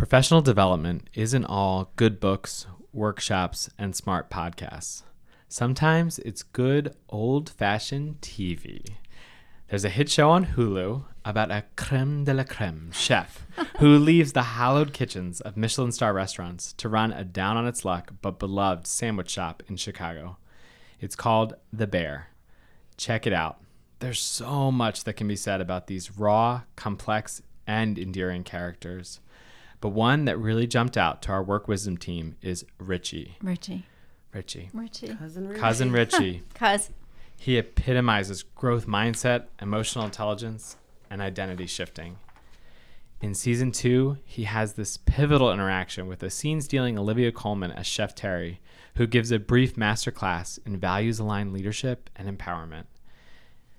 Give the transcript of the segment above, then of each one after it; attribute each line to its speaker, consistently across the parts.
Speaker 1: Professional development isn't all good books, workshops, and smart podcasts. Sometimes it's good old fashioned TV. There's a hit show on Hulu about a creme de la creme chef who leaves the hallowed kitchens of Michelin star restaurants to run a down on its luck but beloved sandwich shop in Chicago. It's called The Bear. Check it out. There's so much that can be said about these raw, complex, and endearing characters. But one that really jumped out to our work wisdom team is Richie.
Speaker 2: Richie.
Speaker 1: Richie.
Speaker 2: Richie.
Speaker 3: Cousin Richie.
Speaker 1: Cousin Richie.
Speaker 2: Cuz
Speaker 1: He epitomizes growth mindset, emotional intelligence, and identity shifting. In season two, he has this pivotal interaction with a scene stealing Olivia Colman as Chef Terry, who gives a brief masterclass in values aligned leadership and empowerment.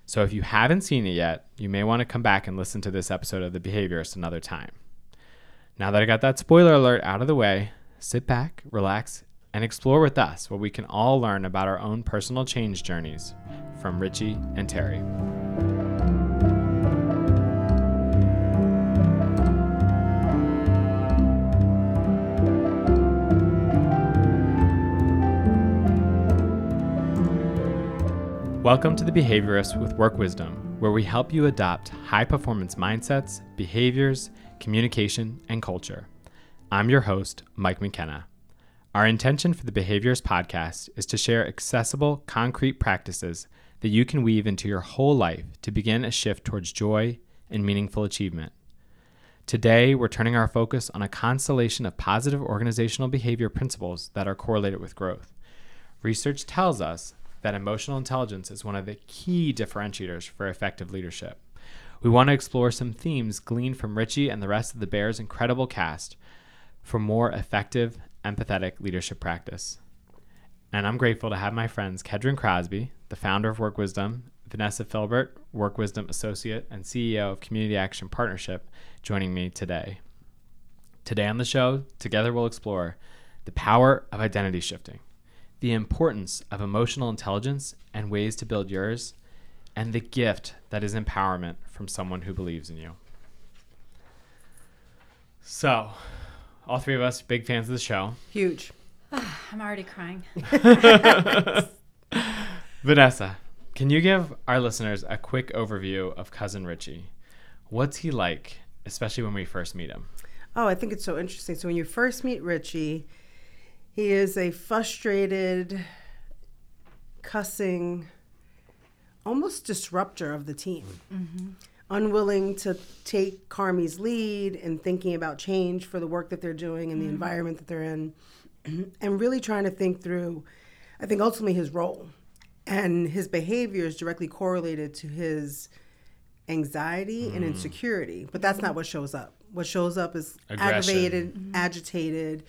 Speaker 1: So if you haven't seen it yet, you may want to come back and listen to this episode of The Behaviorist another time. Now that I got that spoiler alert out of the way, sit back, relax, and explore with us what we can all learn about our own personal change journeys from Richie and Terry. Welcome to The Behaviorist with Work Wisdom, where we help you adopt high performance mindsets, behaviors, communication, and culture. I'm your host, Mike McKenna. Our intention for the Behaviorist podcast is to share accessible, concrete practices that you can weave into your whole life to begin a shift towards joy and meaningful achievement. Today, we're turning our focus on a constellation of positive organizational behavior principles that are correlated with growth. Research tells us that emotional intelligence is one of the key differentiators for effective leadership. We want to explore some themes gleaned from Richie and the rest of the Bears' incredible cast for more effective, empathetic leadership practice. And I'm grateful to have my friends Kedren Crosby, the founder of Work Wisdom, Vanessa Philbert, Work Wisdom Associate and CEO of Community Action Partnership, joining me today. Today on the show, together we'll explore the power of identity shifting, the importance of emotional intelligence and ways to build yours, and the gift that is empowerment from someone who believes in you. So, all three of us big fans of the show.
Speaker 3: Huge.
Speaker 2: I'm already crying.
Speaker 1: Vanessa, can you give our listeners a quick overview of cousin Richie? What's he like, especially when we first meet him?
Speaker 3: Oh, I think it's so interesting. So when you first meet Richie, he is a frustrated, cussing, almost disruptor of the team. Mm-hmm. Unwilling to take Carmy's lead and thinking about change for the work that they're doing and the mm-hmm. environment that they're in, and really trying to think through, I think ultimately his role and his behavior is directly correlated to his anxiety and mm. insecurity. But that's not what shows up. What shows up is
Speaker 1: Aggression.
Speaker 3: aggravated, mm-hmm. agitated,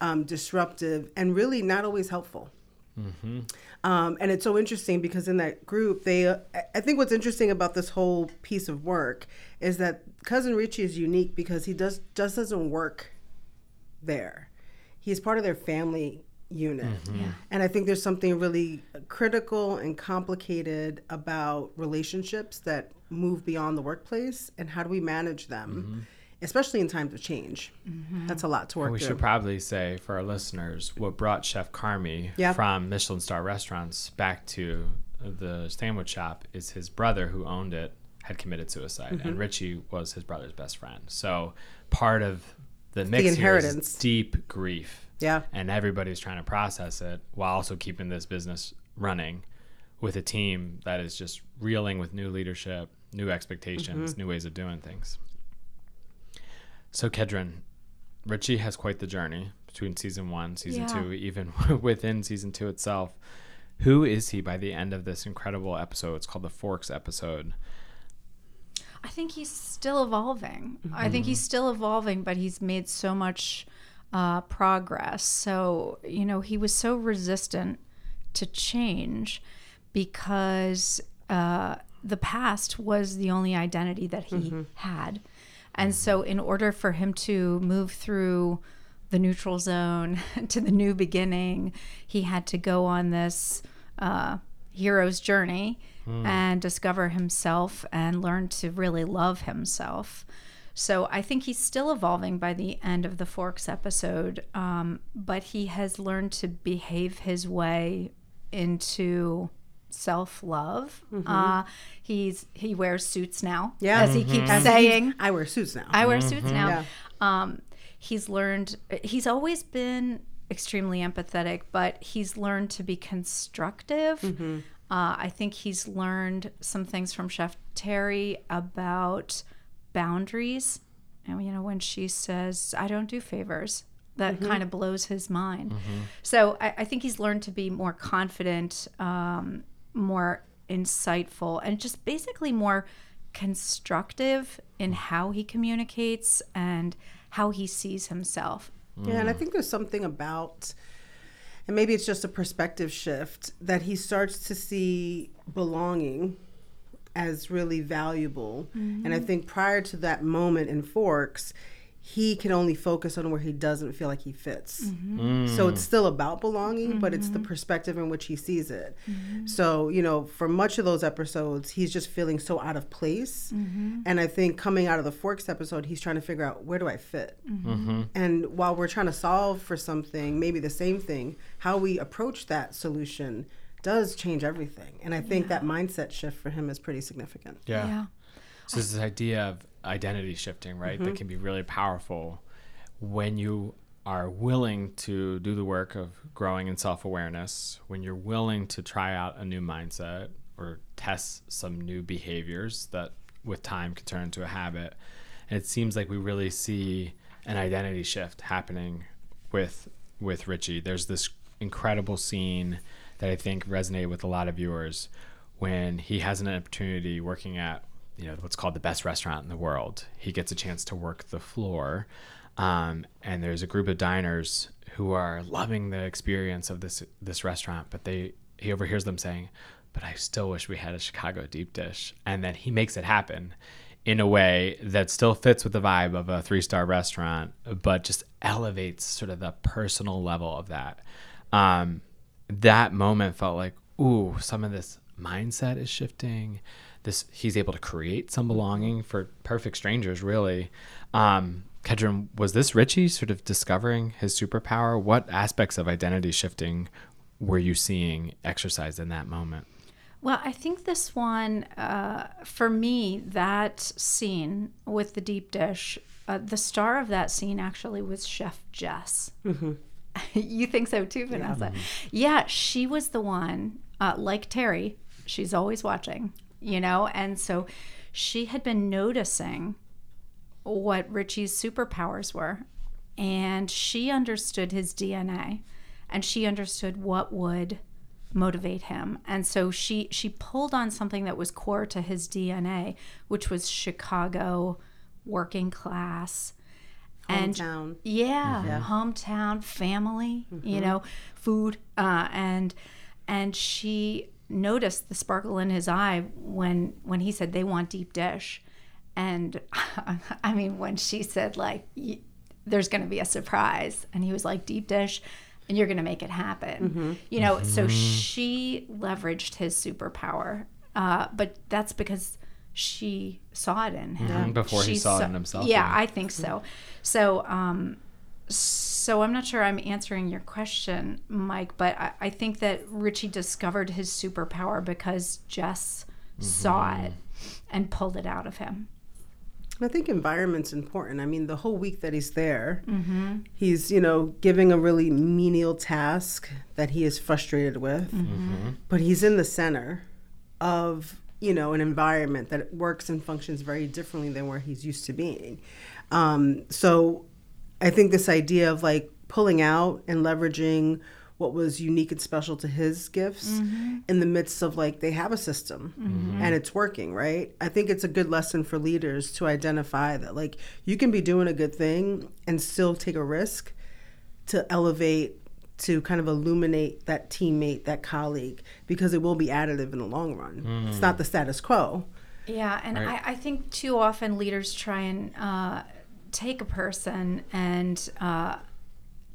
Speaker 3: um, disruptive, and really not always helpful. Um, and it's so interesting because in that group, they, uh, I- I think what's interesting about this whole piece of work is that cousin Richie is unique because he does just doesn't work there. He's part of their family unit. And I think there's something really critical and complicated about relationships that move beyond the workplace and how do we manage them, especially in times of change. That's a lot to work
Speaker 1: We
Speaker 3: through.
Speaker 1: should probably say for our listeners what brought Chef Carmy
Speaker 3: Yeah.
Speaker 1: from Michelin star restaurants back to the sandwich shop is his brother who owned it had committed suicide,
Speaker 3: Mm-hmm.
Speaker 1: and Richie was his brother's best friend. So part of the mix here
Speaker 3: inheritance.
Speaker 1: is deep grief,
Speaker 3: yeah.
Speaker 1: and everybody's trying to process it while also keeping this business running with a team that is just reeling with new leadership, new expectations,
Speaker 3: Mm-hmm.
Speaker 1: new ways of doing things. So, Kedren, Richie has quite the journey between season one, season
Speaker 2: Yeah.
Speaker 1: two, even within season two itself. Who is he by the end of this incredible episode? It's called the Forks episode.
Speaker 2: I think he's still evolving. I think he's still evolving, but he's made so much uh, progress. So, you know, he was so resistant to change because uh, the past was the only identity that he had. And so, in order for him to move through the neutral zone to the new beginning, he had to go on this uh, hero's journey and discover himself and learn to really love himself. So I think he's still evolving by the end of the Forks episode, um, but he has learned to behave his way into self love. Uh, he's he wears suits now,
Speaker 3: Yeah.
Speaker 2: as he keeps
Speaker 3: As
Speaker 2: saying.
Speaker 3: I wear suits now.
Speaker 2: I wear suits now.
Speaker 3: Yeah.
Speaker 2: Um, he's learned. He's always been extremely empathetic, but he's learned to be constructive.
Speaker 3: Mm-hmm.
Speaker 2: Uh, I think he's learned some things from Chef Terry about boundaries. And you know, when she says, "I don't do favors," that
Speaker 3: Mm-hmm.
Speaker 2: kind of blows his mind. So I, I think he's learned to be more confident, um, more insightful, and just basically more constructive in mm. how he communicates and how he sees himself. Mm.
Speaker 3: Yeah, and I think there's something about, and maybe it's just a perspective shift that he starts to see belonging as really valuable. Mm-hmm. And I think prior to that moment in Forks, he can only focus on where he doesn't feel like he fits. Mm-hmm. Mm. So it's still about belonging, but it's the mm-hmm. perspective in which he sees it. Mm-hmm. So, you know, for much of those episodes, he's just feeling so out of place. And I think coming out of the Forks episode, he's trying to figure out where do I fit? And while we're trying to solve for something, maybe the same thing, how we approach that solution does change everything. And I think that mindset shift for him is pretty significant.
Speaker 1: Yeah. So this idea of identity shifting, right,
Speaker 3: Mm-hmm.
Speaker 1: that can be really powerful when you are willing to do the work of growing in self awareness, when you're willing to try out a new mindset or test some new behaviors that with time can turn into a habit. And it seems like we really see an identity shift happening with with Richie. There's this incredible scene that I think resonated with a lot of viewers when he has an opportunity working at you know what's called the best restaurant in the world. He gets a chance to work the floor, um, and there's a group of diners who are loving the experience of this this restaurant, but they he overhears them saying, "But I still wish we had a Chicago deep dish," and then he makes it happen in a way that still fits with the vibe of a three star restaurant, but just elevates sort of the personal level of that. Um, that moment felt like, ooh, some of this mindset is shifting. This he's able to create some belonging for perfect strangers, really. Um, Kedren, was this Richie sort of discovering his superpower? What aspects of identity shifting were you seeing exercised in that moment?
Speaker 2: Well, I think this one, uh, for me, that scene with the deep dish, uh, the star of that scene actually was Chef Jess. you think so too, Vanessa? Yeah, she was the one, uh, like Terry, she's always watching, you know? And so she had been noticing what Richie's superpowers were. And she understood his DNA and she understood what would motivate him. And so she she pulled on something that was core to his DNA, which was Chicago working class and
Speaker 3: Hometown.
Speaker 2: yeah, hometown family you know food uh, and and she noticed the sparkle in his eye when when he said they want deep dish. And i mean when she said like there's going to be a surprise. And he was like deep dish and you're going to make it happen. You know so she leveraged his superpower uh, but that's because she saw it in him.
Speaker 1: Mhm, before he saw it in himself,
Speaker 2: yeah
Speaker 1: yeah.
Speaker 2: I think so. So, um, so I'm not sure I'm answering your question, Mike, but I, I think that Richie discovered his superpower because Jess mm-hmm. saw it and pulled it out of him.
Speaker 3: I think environment's important. I mean, the whole week that he's there, mm-hmm. he's, you know, giving a really menial task that he is frustrated with, mm-hmm. but he's in the center of, you know, an environment that works and functions very differently than where he's used to being. Um, so I think this idea of like pulling out and leveraging what was unique and special to his gifts mm-hmm. in the midst of like they have a system mm-hmm. and it's working, right? I think it's a good lesson for leaders to identify that like you can be doing a good thing and still take a risk to elevate to kind of illuminate that teammate, that colleague, because it will be additive in the long run. It's mm. not the status quo.
Speaker 2: Yeah, and
Speaker 1: Right.
Speaker 2: I, I think too often leaders try and uh, take a person and uh,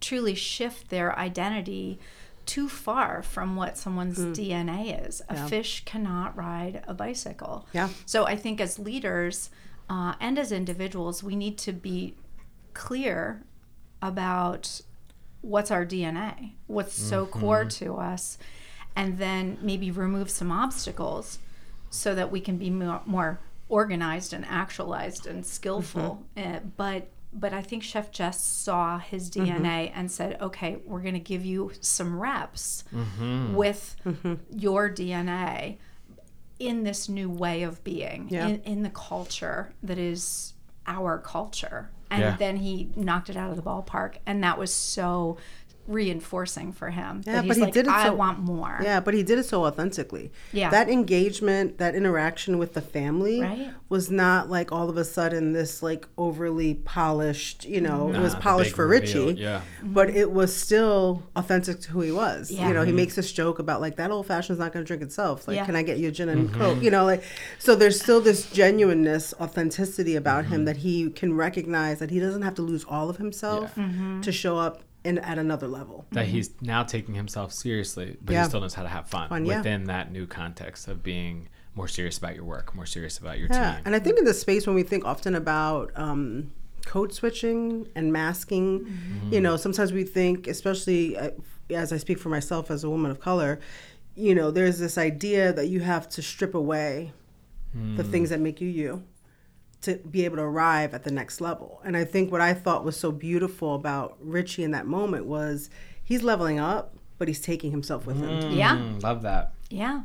Speaker 2: truly shift their identity too far from what someone's DNA is. A
Speaker 3: Yeah.
Speaker 2: fish cannot ride a bicycle.
Speaker 3: Yeah.
Speaker 2: So I think as leaders, uh, and as individuals, we need to be clear about what's our DNA, what's so core to us, and then maybe remove some obstacles so that we can be more, more organized and actualized and skillful. Mm-hmm. Uh, but but I think Chef Jess saw his mm-hmm. DNA and said, "Okay, we're going to give you some reps mm-hmm. with your DNA in this new way of being,
Speaker 3: Yeah.
Speaker 2: in, in the culture that is our culture." And
Speaker 1: Yeah.
Speaker 2: then he knocked it out of the ballpark, and that was so reinforcing for him.
Speaker 3: Yeah,
Speaker 2: that
Speaker 3: but he
Speaker 2: like,
Speaker 3: did it
Speaker 2: I
Speaker 3: so-
Speaker 2: want more.
Speaker 3: Yeah, but he did it so authentically.
Speaker 2: Yeah.
Speaker 3: That engagement, that interaction with the family
Speaker 2: Right.
Speaker 3: was not like all of a sudden this like overly polished, you know, it was polished
Speaker 1: big
Speaker 3: for
Speaker 1: reveal,
Speaker 3: Richie.
Speaker 1: yeah.
Speaker 3: But it was still authentic to who he was.
Speaker 2: Yeah.
Speaker 3: You know, he
Speaker 1: Mm-hmm.
Speaker 3: makes this joke about like that old fashioned's not gonna drink itself. Like,
Speaker 2: Yeah.
Speaker 3: can I get you a gin and
Speaker 1: Mm-hmm.
Speaker 3: coke? You know, like so there's still this genuineness, authenticity about
Speaker 1: Mm-hmm.
Speaker 3: him that he can recognize that he doesn't have to lose all of himself
Speaker 2: Mm-hmm.
Speaker 3: to show up in at another level.
Speaker 1: that he's now taking himself seriously, but
Speaker 3: Yeah.
Speaker 1: he still knows how to have fun,
Speaker 3: Fun, yeah.
Speaker 1: within that new context of being more serious about your work, more serious about your
Speaker 3: Yeah,
Speaker 1: team.
Speaker 3: and I think in this space when we think often about um, code switching and masking,
Speaker 1: Mm-hmm.
Speaker 3: you know, sometimes we think, especially uh, as I speak for myself as a woman of color, you know, there's this idea that you have to strip away the
Speaker 1: Mm.
Speaker 3: things that make you you to be able to arrive at the next level. And I think what I thought was so beautiful about Richie in that moment was he's leveling up, but he's taking himself with him.
Speaker 2: Yeah.
Speaker 1: Mm, love that.
Speaker 2: Yeah.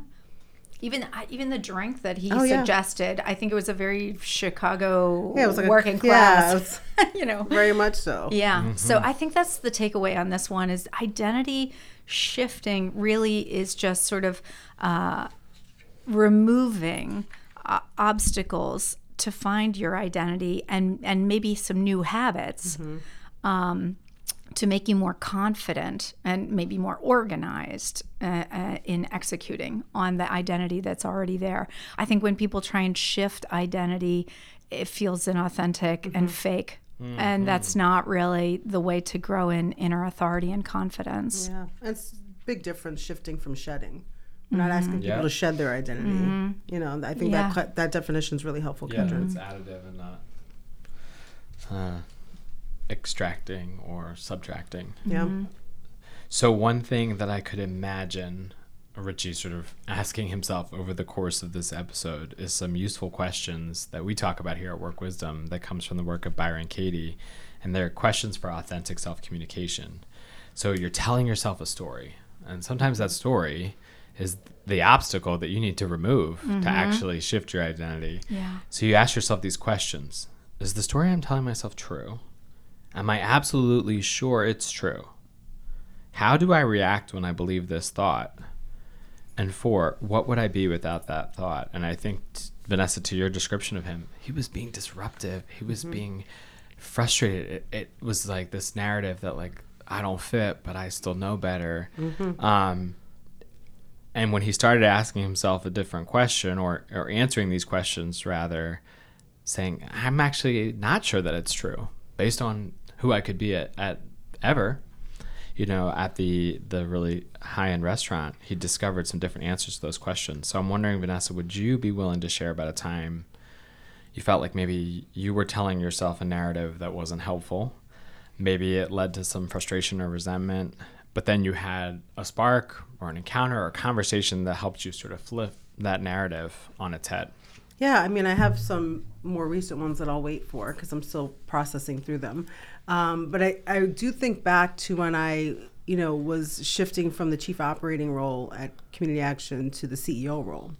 Speaker 2: Even even the drink that he
Speaker 3: Oh, yeah.
Speaker 2: suggested, I think it was a very Chicago
Speaker 3: Yeah, it was like a-
Speaker 2: working
Speaker 3: yeah,
Speaker 2: class. you know.
Speaker 3: Very much so.
Speaker 2: Yeah. So I think that's the takeaway on this one is identity shifting really is just sort of uh, removing uh, obstacles to find your identity and and maybe some new habits. Um, to make you more confident and maybe more organized uh, uh, in executing on the identity that's already there. I think when people try and shift identity, it feels inauthentic and fake. And that's not really the way to grow in inner authority and confidence.
Speaker 3: Yeah, and it's a big difference shifting from shedding. We're not asking mm-hmm. people
Speaker 1: Yeah.
Speaker 3: to shed their identity. Mm-hmm. You know, I think
Speaker 2: Yeah.
Speaker 3: that cl- that definition is really helpful.
Speaker 1: Yeah,
Speaker 3: Kendra.
Speaker 1: it's additive and not uh, extracting or subtracting.
Speaker 3: Yeah, mm-hmm.
Speaker 1: So one thing that I could imagine Richie sort of asking himself over the course of this episode is some useful questions that we talk about here at Work Wisdom that comes from the work of Byron Katie, and they're questions for authentic self communication. So you're telling yourself a story, and sometimes that story is the obstacle that you need to remove to mm-hmm. actually shift your identity.
Speaker 2: Yeah.
Speaker 1: So you ask yourself these questions Is the story I'm telling myself true? Am I absolutely sure it's true? How do I react when I believe this thought? And four, what would I be without that thought? And I think, t- Vanessa, to your description of him, he was being disruptive. He was mm-hmm. being frustrated. It, it was like this narrative that, like, I don't fit, but I still know better. Mm-hmm. Um, and when he started asking himself a different question or, or answering these questions, rather, saying, I'm actually not sure that it's true based on who I could be at, at ever. You know, at the the really high end restaurant, he discovered some different answers to those questions. So I'm wondering, Vanessa, would you be willing to share about a time you felt like maybe you were telling yourself a narrative that wasn't helpful? Maybe it led to some frustration or resentment, but then you had a spark or an encounter or a conversation that helped you sort of flip that narrative on its head.
Speaker 3: yeah. I mean, I have some more recent ones that I'll wait for because I'm still processing through them. Um, but I, I do think back to when I, you know, was shifting from the chief operating role at Community Action to the CEO role,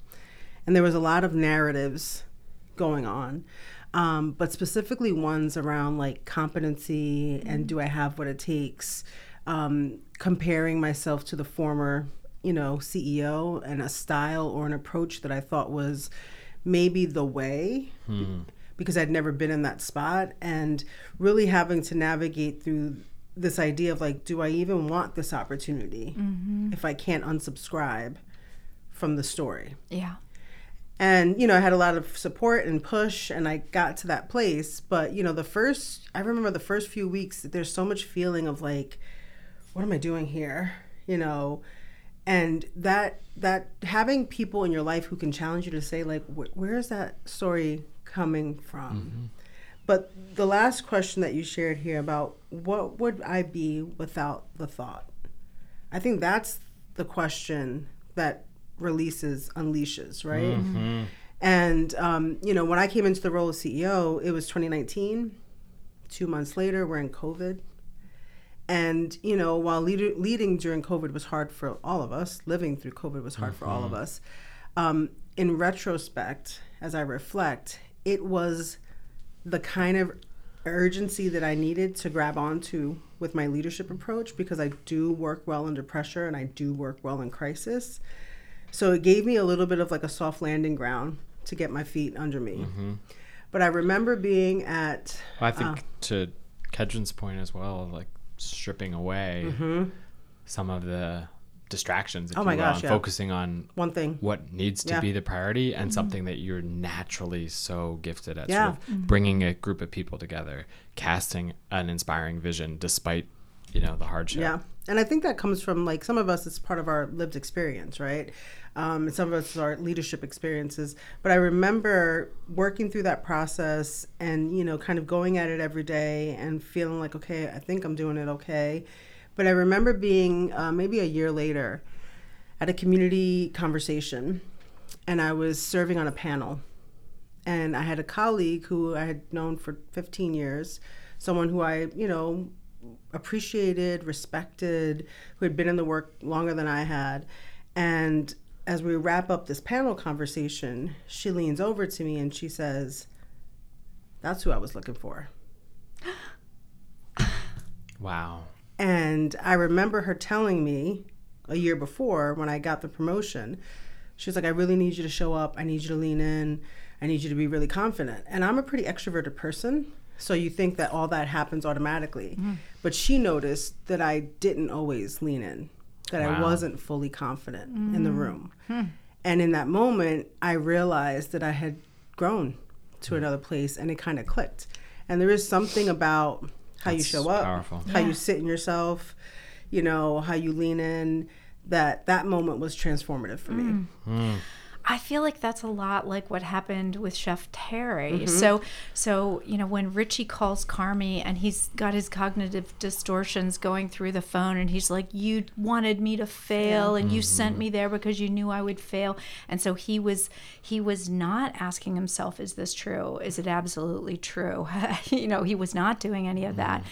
Speaker 3: and there was a lot of narratives going on. Um, but specifically ones around like competency and do I have what it takes, um, comparing myself to the former, you know, CEO and a style or an approach that I thought was maybe the way because I'd never been in that spot and really having to navigate through this idea of like, do I even want this opportunity if I can't unsubscribe from the story?
Speaker 2: Yeah.
Speaker 3: and you know i had a lot of support and push and i got to that place but you know the first i remember the first few weeks there's so much feeling of like what am i doing here you know and that that having people in your life who can challenge you to say like wh- where is that story coming from? But the last question that you shared here about what would I be without the thought? I think that's the question that releases, unleashes, right? And, um, you know, when I came into the role of CEO, it was 2019. Two months later, we're in COVID. And, you know, while leader, leading during COVID was hard for all of us, living through COVID was hard for all of mm-hmm. us, um, in retrospect, as I reflect, it was the kind of urgency that I needed to grab onto with my leadership approach because I do work well under pressure and I do work well in crisis. So it gave me a little bit of like a soft landing ground to get my feet under me. Mm-hmm. But I remember being at
Speaker 1: Well, I think uh, to Kedren's point as well, like stripping away some of the distractions, if
Speaker 3: Mm-hmm. Oh
Speaker 1: you
Speaker 3: my
Speaker 1: will,
Speaker 3: gosh,
Speaker 1: and
Speaker 3: yeah.
Speaker 1: focusing on
Speaker 3: one thing.
Speaker 1: what needs to
Speaker 3: Yeah.
Speaker 1: be the priority and something that you're naturally so gifted at
Speaker 3: Yeah.
Speaker 1: sort of bringing a group of people together casting an inspiring vision despite you know the hardship
Speaker 3: Yeah. And I think that comes from like some of us, it's part of our lived experience, right? Um, some of us are leadership experiences. But I remember working through that process and, you know, kind of going at it every day and feeling like, okay, I think I'm doing it okay. But I remember being uh, maybe a year later at a community conversation and I was serving on a panel. And I had a colleague who I had known for 15 years, someone who I, you know, appreciated, respected, who had been in the work longer than I had. And as we wrap up this panel conversation, she leans over to me and she says, That's who I was looking for.
Speaker 1: wow
Speaker 3: And I remember her telling me a year before when I got the promotion, she was like, I really need you to show up. I need you to lean in. I need you to be really confident. And I'm a pretty extroverted person. So you think that all that happens automatically. Mm. But she noticed that I didn't always lean in, that I wasn't fully confident in the mm. room. Hmm. And in that moment, I realized that I had grown to hmm. another place and it kind of clicked. And there is something about how you show up,
Speaker 1: powerful.
Speaker 3: how
Speaker 2: Yeah.
Speaker 3: you sit in yourself, you know, how you lean in, that that moment was transformative for me. Mm. Hmm.
Speaker 2: I feel like that's a lot like what happened with Chef Terry. Mm-hmm. So, so you know, when Richie calls Carmy and he's got his cognitive distortions going through the phone, and he's like, "You wanted me to fail, and you sent mm-hmm. me there because you knew I would fail." And so he was he was not asking himself, "Is this true? Is it absolutely true?" you know, he was not doing any of that. Mm-hmm.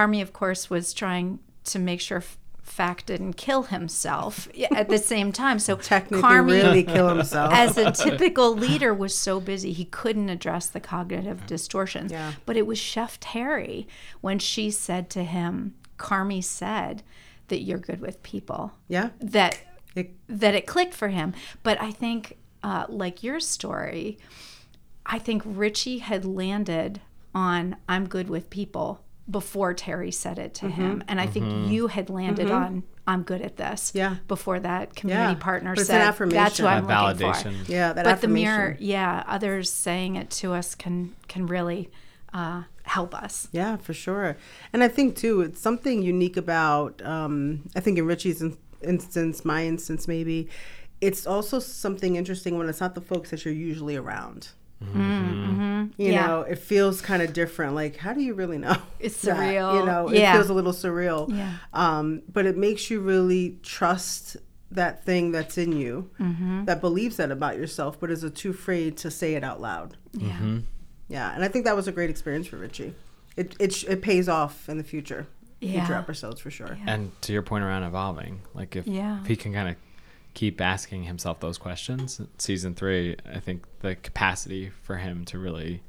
Speaker 2: Carmy, of course, was trying to make sure. Fact didn't kill himself at the same time. So
Speaker 3: Technically,
Speaker 2: Carmy,
Speaker 3: really kill himself.
Speaker 2: as a typical leader was so busy he couldn't address the cognitive distortions
Speaker 3: Yeah.
Speaker 2: but it was chef terry when she said to him carmy said that you're good with people
Speaker 3: yeah.
Speaker 2: that
Speaker 3: It-
Speaker 2: that it clicked for him but i think uh, like your story i think richie had landed on i'm good with people before terry said it to
Speaker 3: Mm-hmm.
Speaker 2: him and i think you had landed on i'm good at this
Speaker 3: Yeah.
Speaker 2: before that community
Speaker 3: Yeah.
Speaker 2: partner
Speaker 3: But
Speaker 2: said
Speaker 3: affirmation.
Speaker 2: that's who i'm
Speaker 1: that
Speaker 2: looking
Speaker 1: validation
Speaker 2: for
Speaker 3: Yeah, that
Speaker 2: but the
Speaker 3: affirmation.
Speaker 2: mirror yeah others saying it to us can can really uh, help us
Speaker 3: Yeah, for sure. And I think too, it's something unique about. Um, I think in Richie's in- instance, my instance, maybe, it's also something interesting when it's not the folks that you're usually around. You
Speaker 2: Yeah.
Speaker 3: know, it feels kind of different. Like, how do you really know?
Speaker 2: It's
Speaker 3: that?
Speaker 2: surreal.
Speaker 3: You know,
Speaker 2: Yeah.
Speaker 3: it feels a little surreal.
Speaker 2: Yeah.
Speaker 3: Um, but it makes you really trust that thing that's in you
Speaker 2: Mm-hmm.
Speaker 3: that believes that about yourself, but is too afraid to say it out loud.
Speaker 2: yeah
Speaker 1: Mm-hmm.
Speaker 3: Yeah, and I think that was a great experience for Richie. It it, sh- it pays off in the future, future episodes for sure.
Speaker 1: and to your point around evolving like if,
Speaker 2: Yeah.
Speaker 1: if he can kind of keep asking himself those questions. Season three i think the capacity for him to really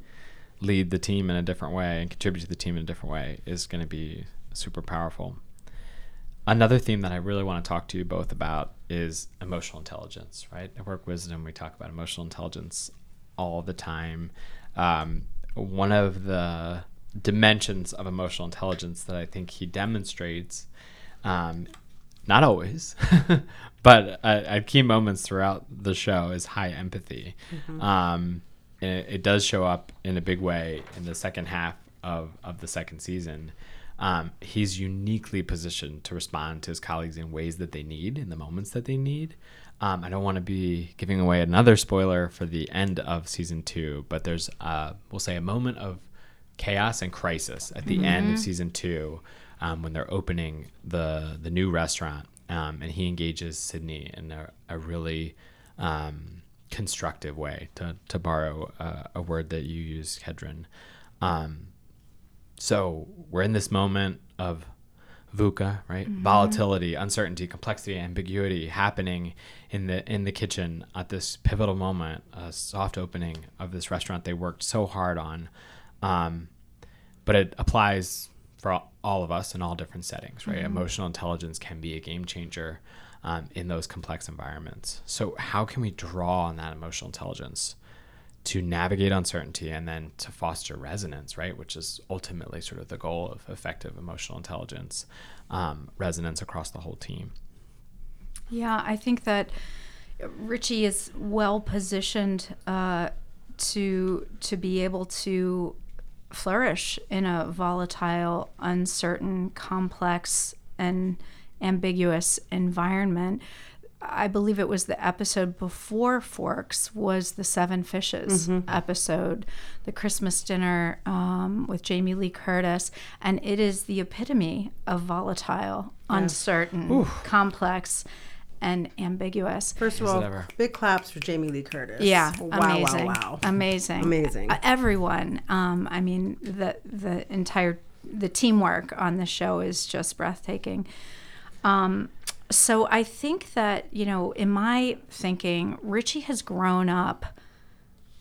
Speaker 1: lead the team in a different way and contribute to the team in a different way is going to be super powerful. Another theme that i really want to talk to you both about is emotional intelligence right? At work wisdom we talk about emotional intelligence all the time. Um, one of the dimensions of emotional intelligence that i think he demonstrates um, not always, but at, key moments throughout the show is high empathy. Um, it, it does show up in a big way in the second half of, of the second season. Um, he's uniquely positioned to respond to his colleagues in ways that they need, in the moments that they need. Um, I don't want to be giving away another spoiler for the end of season two, but there's, uh, we'll say, a moment of chaos and crisis at the end of season two um, when they're opening the the new restaurant, um, and he engages Sydney in a, a really um, constructive way, to to borrow uh, a word that you use, Kedren. Um, so we're in this moment of VUCA, right? Volatility, uncertainty, complexity, ambiguity happening in the in the kitchen at this pivotal moment, a soft opening of this restaurant they worked so hard on. Um, but it applies for all- of us in all different settings, right? Emotional intelligence can be a game changer um, in those complex environments. So, how can we draw on that emotional intelligence to navigate uncertainty and then to foster resonance, right? Which is ultimately sort of the goal of effective emotional intelligence, um, resonance across the whole team.
Speaker 2: Yeah, I think that Richie is well positioned uh, to to be able to flourish in a volatile, uncertain, complex, and ambiguous environment. I believe it was the episode before Forks was the Seven Fishes episode, the Christmas dinner um, with Jamie Lee Curtis, and it is the epitome of volatile, uncertain, complex, and ambiguous.
Speaker 3: First of all, big claps for Jamie Lee Curtis.
Speaker 2: Yeah,
Speaker 3: Wow,
Speaker 2: amazing,
Speaker 3: wow, wow.
Speaker 2: amazing,
Speaker 3: Amazing.
Speaker 2: Uh, everyone. Um, I mean, the the entire the teamwork on the show is just breathtaking. Um, so I think that you know, in my thinking, Richie has grown up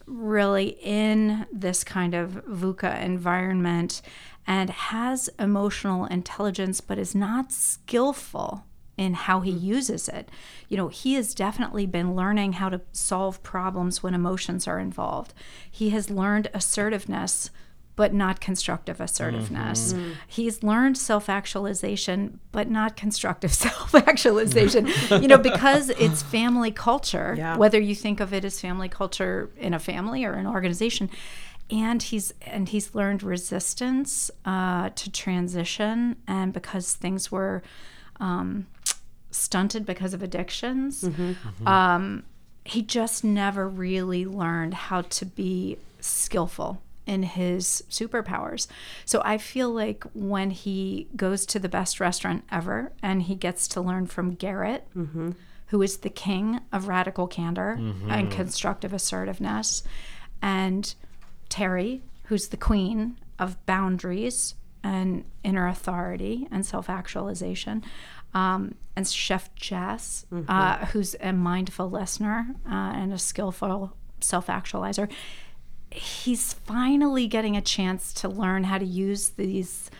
Speaker 2: really in this kind of VUCA environment and has emotional intelligence, but is not skillful in how he uses it. You know, he has definitely been learning how to solve problems when emotions are involved. He has learned assertiveness, but not constructive assertiveness. He's learned self actualization, but not constructive self actualization. you know, because it's family culture,
Speaker 3: Yeah.
Speaker 2: whether you think of it as family culture in a family or an organization. And he's and he's learned resistance uh, to transition, and because things were um, stunted because of addictions, mm-hmm. Mm-hmm. um, he just never really learned how to be skillful in his superpowers. So I feel like when he goes to the best restaurant ever and he gets to learn from Garrett, mm-hmm. who is the king of radical candor and constructive assertiveness, and Terry, who's the queen of boundaries and inner authority and self actualization. Um, and Chef Jess, uh, who's a mindful listener uh, and a skillful self actualizer. He's finally getting a chance to learn how to use these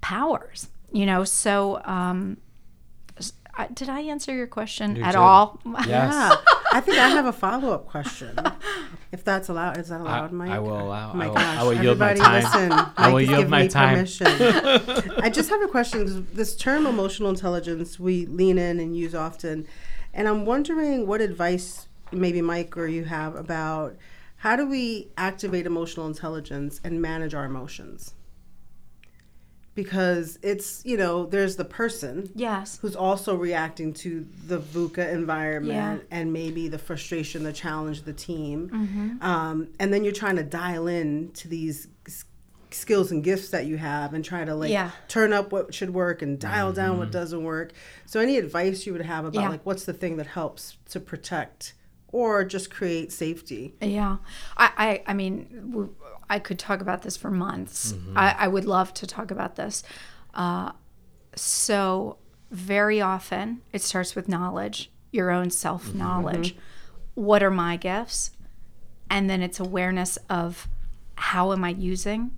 Speaker 2: powers, you know. So, um, did I answer your question
Speaker 1: You
Speaker 2: at
Speaker 1: did.
Speaker 2: all?
Speaker 1: Yes.
Speaker 3: Yeah. I think I have a follow up question. If that's allowed, is that allowed, Mike?
Speaker 1: I will allow-
Speaker 3: Oh my
Speaker 1: I will-
Speaker 3: gosh.
Speaker 1: I will yield my
Speaker 3: Everybody
Speaker 1: time.
Speaker 3: Listen,
Speaker 1: I will
Speaker 3: Mike
Speaker 1: yield
Speaker 3: given
Speaker 1: my
Speaker 3: me
Speaker 1: time.
Speaker 3: Permission. I just have a question. This term emotional intelligence, we lean in and use often. And I'm wondering what advice maybe Mike or you have about how do we activate emotional intelligence and manage our emotions? Because it's, you know, there's the person
Speaker 2: yes.
Speaker 3: who's also reacting to the VUCA environment
Speaker 2: Yeah.
Speaker 3: and maybe the frustration, the challenge, the team.
Speaker 2: Mm-hmm.
Speaker 3: Um, and then you're trying to dial in to these skills and gifts that you have and try to like
Speaker 2: Yeah.
Speaker 3: turn up what should work and dial down what doesn't work. So any advice you would have about
Speaker 2: Yeah.
Speaker 3: like what's the thing that helps to protect or just create safety?
Speaker 2: Yeah, I, I, I mean, w- I could talk about this for months. Mm-hmm. I, I would love to talk about this. Uh, so, very often it starts with knowledge, your own self knowledge. Mm-hmm. What are my gifts? And then it's awareness of how am I using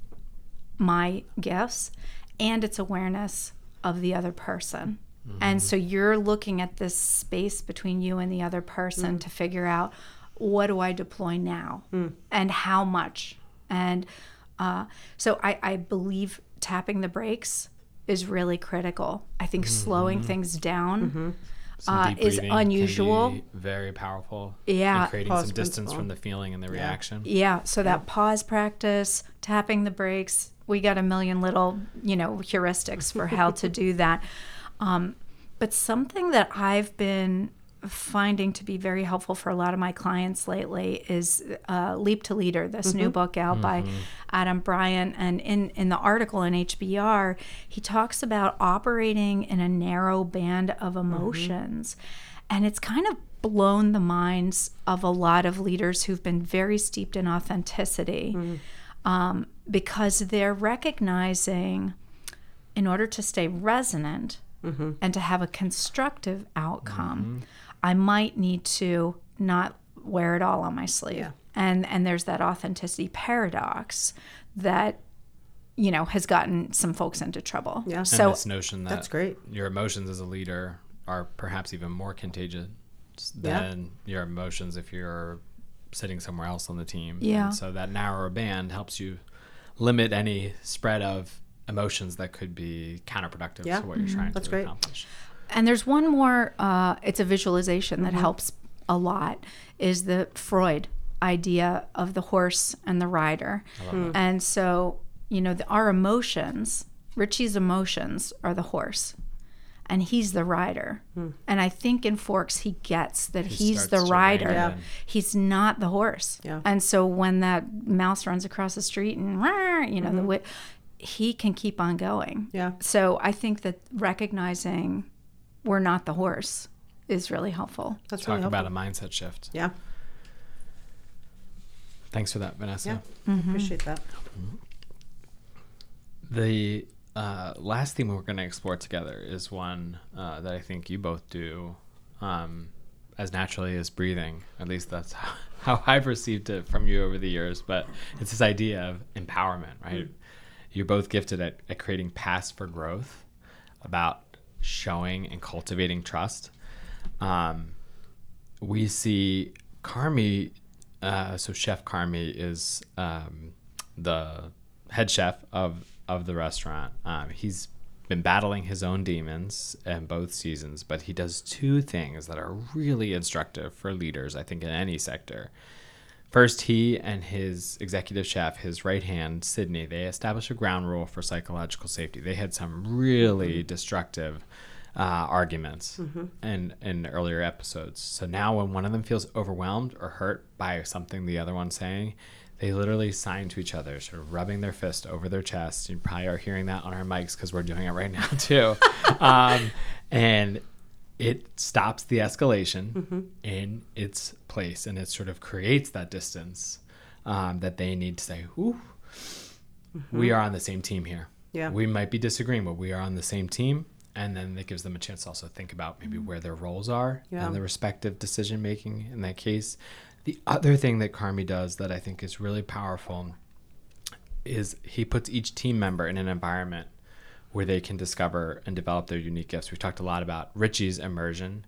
Speaker 2: my gifts, and it's awareness of the other person. And mm-hmm. so you're looking at this space between you and the other person mm. to figure out what do I deploy now mm. and how much. And uh, so I, I believe tapping the brakes is really critical. I think slowing things down
Speaker 1: Some
Speaker 2: uh, is
Speaker 1: breathing can
Speaker 2: unusual.
Speaker 1: be very powerful.
Speaker 2: Yeah.
Speaker 1: in creating
Speaker 3: Pause
Speaker 1: some distance
Speaker 3: principle.
Speaker 1: from the feeling and the reaction.
Speaker 2: Yeah, so that pause practice, tapping the brakes, we got a million little, you know, heuristics for how to do that. Um, but something that I've been finding to be very helpful for a lot of my clients lately is uh, Leap to Leader, this new mm-hmm. book out by mm-hmm. Adam Bryant. And in, in the article in HBR, he talks about operating in a narrow band of mm-hmm. emotions. And it's kind of blown the minds of a lot of leaders who've been very steeped in authenticity um, because they're recognizing in order to stay resonant and to have a constructive outcome, I might need to not wear it all on my sleeve.
Speaker 3: Yeah.
Speaker 2: And and there's that authenticity paradox that you know has gotten some folks into trouble.
Speaker 3: Yeah. And
Speaker 1: So
Speaker 2: So
Speaker 1: this notion that
Speaker 3: That's great.
Speaker 1: your emotions as a leader are perhaps even more contagious
Speaker 3: Yeah.
Speaker 1: than your emotions if you're sitting somewhere else on the team.
Speaker 2: Yeah.
Speaker 1: And so that narrower band helps you limit any spread of emotions that could be counterproductive
Speaker 3: Yeah.
Speaker 1: to what you're mm-hmm. trying
Speaker 3: That's
Speaker 1: to
Speaker 3: great.
Speaker 1: accomplish.
Speaker 2: And there's one more, uh, it's a visualization that helps a lot, is the Freud idea of the horse and the rider. And so, you know, the, our emotions, Richie's emotions are the horse. And he's the rider. And I think in Forks, he gets that
Speaker 1: He
Speaker 2: he's the
Speaker 1: starts to rein
Speaker 2: rider.
Speaker 1: in.
Speaker 2: He's not the horse.
Speaker 3: Yeah.
Speaker 2: And so when that mouse runs across the street and, you know, the wi- he can keep on going.
Speaker 3: Yeah.
Speaker 2: So I think that recognizing we're not the horse is really helpful.
Speaker 3: That's
Speaker 1: Talk
Speaker 3: really
Speaker 1: about
Speaker 3: helpful.
Speaker 1: a mindset shift.
Speaker 3: Yeah.
Speaker 1: Thanks for that, Vanessa.
Speaker 3: Yeah. Appreciate that.
Speaker 1: The uh, last theme we're going to explore together is one uh, that I think you both do um, as naturally as breathing. At least that's how, how I've received it from you over the years. But it's this idea of empowerment, right? You're both gifted at, at creating paths for growth, about showing and cultivating trust. Um, we see Carmy, uh, so Chef Carmy is um, the head chef of of the restaurant. Um, he's been battling his own demons in both seasons, but he does two things that are really instructive for leaders, I think, in any sector. First, he and his executive chef, his right hand, Sydney, they established a ground rule for psychological safety. They had some really destructive uh, arguments in, in earlier episodes. So now, when one of them feels overwhelmed or hurt by something the other one's saying, they literally sign to each other, sort of rubbing their fist over their chest. You probably are hearing that on our mics because we're doing it right now, too. um, and it stops the escalation mm-hmm. in its place and it sort of creates that distance um, that they need to say, Ooh, mm-hmm. we are on the same team here.
Speaker 3: Yeah.
Speaker 1: We might be disagreeing, but we are on the same team. And then it gives them a chance to also think about maybe mm-hmm. where their roles are
Speaker 3: Yeah.
Speaker 1: and the respective decision making in that case. The other thing that Carmy does that I think is really powerful is he puts each team member in an environment where they can discover and develop their unique gifts. We've talked a lot about Richie's immersion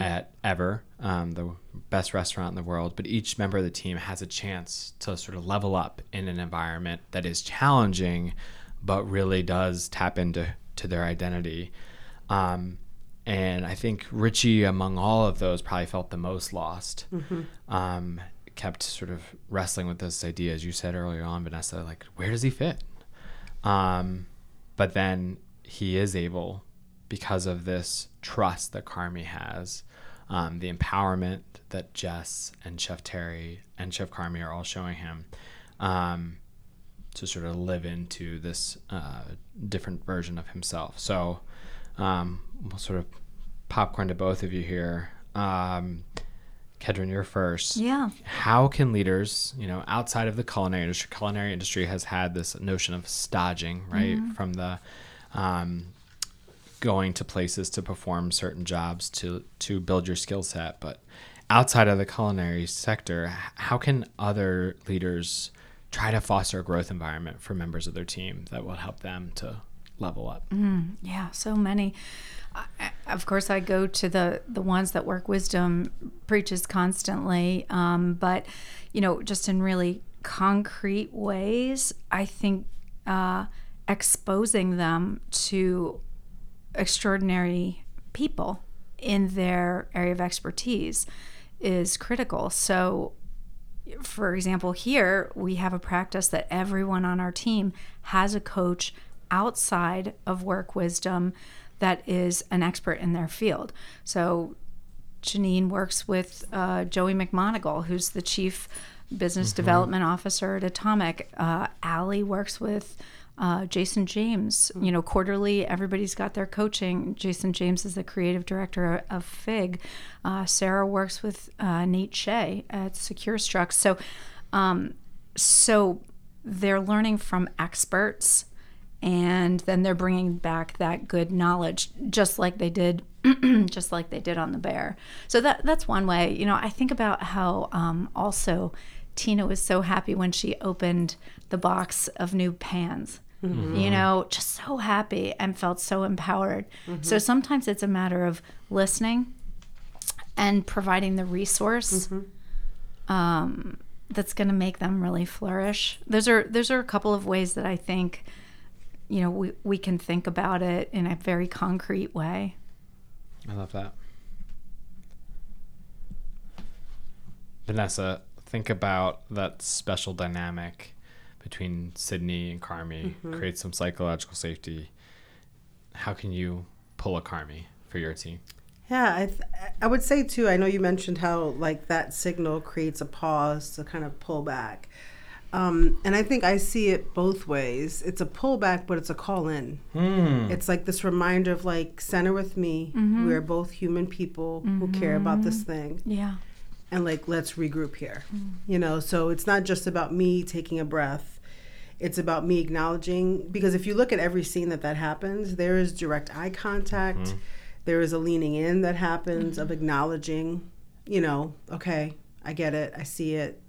Speaker 1: at Ever, um, the best restaurant in the world, but each member of the team has a chance to sort of level up in an environment that is challenging, but really does tap into to their identity. Um, and I think Richie, among all of those, probably felt the most lost. Um, kept sort of wrestling with this idea, as you said earlier on, Vanessa, like where does he fit? Um, but then he is able, because of this trust that Carmy has, um, the empowerment that Jess and Chef Terry and Chef Carmy are all showing him, um, to sort of live into this uh, different version of himself. So um, we'll sort of popcorn to both of you here. Um, Kedren, you're first
Speaker 2: Yeah.
Speaker 1: how can leaders, you know, outside of the culinary industry, culinary industry has had this notion of staging, right? From the um, going to places to perform certain jobs to to build your skill set, but outside of the culinary sector, how can other leaders try to foster a growth environment for members of their team that will help them to level up?
Speaker 2: Yeah, so many. Of course, I go to the the ones that Work Wisdom preaches constantly, um, but you know, just in really concrete ways, I think uh, exposing them to extraordinary people in their area of expertise is critical. So, for example, here we have a practice that everyone on our team has a coach outside of work wisdom that is an expert in their field. So, Janine works with uh, Joey McMonigal, who's the chief business development officer at Atomic. Uh, Allie works with uh, Jason James. You know, quarterly, everybody's got their coaching. Jason James is the creative director of FIG. Uh, Sarah works with uh, Nate Shea at Secure Struck. So, um, so they're learning from experts and then they're bringing back that good knowledge just like they did just like they did on the bear. So that that's one way. You know i think about how um, also tina was so happy when she opened the box of new pans. You know just so happy and felt so empowered. So sometimes it's a matter of listening and providing the resource um, that's going to make them really flourish. Those are those are a couple of ways that I think, you know, we, we can think about it in a very concrete way.
Speaker 1: I love that. Vanessa, think about that special dynamic between Sydney and Carmy, mm-hmm. create some psychological safety. How can you pull a Carmy for your team?
Speaker 3: Yeah, I, th- I would say too. I know you mentioned how like that signal creates a pause to kind of pull back, um, and I think I see it both ways. It's a pullback, but it's a call in. Hmm. It's like this reminder of like center with me. Mm-hmm. We're both human people who care about mm-hmm. this thing,
Speaker 2: Yeah.
Speaker 3: and like let's regroup here. Mm. You know, so it's not just about me taking a breath. It's about me acknowledging because if you look at every scene that that happens, there is direct eye contact. Mm-hmm. There is a leaning in that happens of acknowledging, you know, okay, I get it, I see it,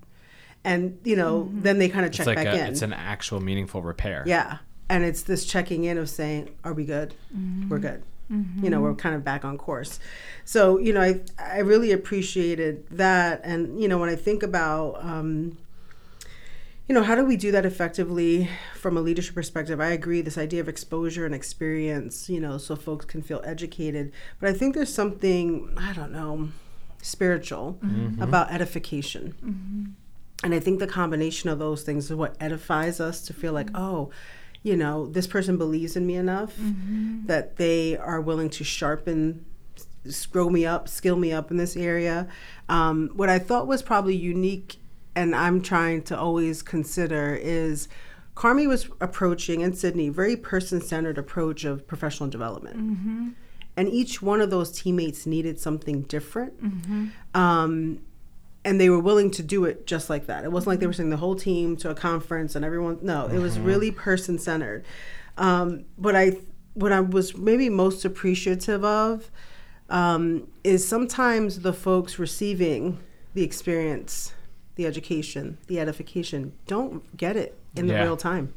Speaker 3: and you know, mm-hmm. then they kind of
Speaker 1: It's
Speaker 3: check
Speaker 1: like
Speaker 3: back
Speaker 1: a,
Speaker 3: in.
Speaker 1: it's an actual meaningful repair.
Speaker 3: Yeah. And it's this checking in of saying, are we good? Mm-hmm. We're good. Mm-hmm. You know, we're kind of back on course. So, you know, I, I really appreciated that. And, you know, when I think about, um, you know, how do we do that effectively from a leadership perspective? I agree, this idea of exposure and experience, you know, so folks can feel educated. But I think there's something, I don't know, spiritual about edification. And I think the combination of those things is what edifies us to feel like, oh, you know, this person believes in me enough that they are willing to sharpen, grow me up, skill me up in this area. Um, what I thought was probably unique, and I'm trying to always consider, is Carmy was approaching, in Sydney, very person centered approach of professional development. And each one of those teammates needed something different. Um, and they were willing to do it just like that. It wasn't like they were sending the whole team to a conference and everyone. No, it was really person centered. Um, but I, what I was maybe most appreciative of, um, is sometimes the folks receiving the experience, the education, the edification, don't get it in the real time.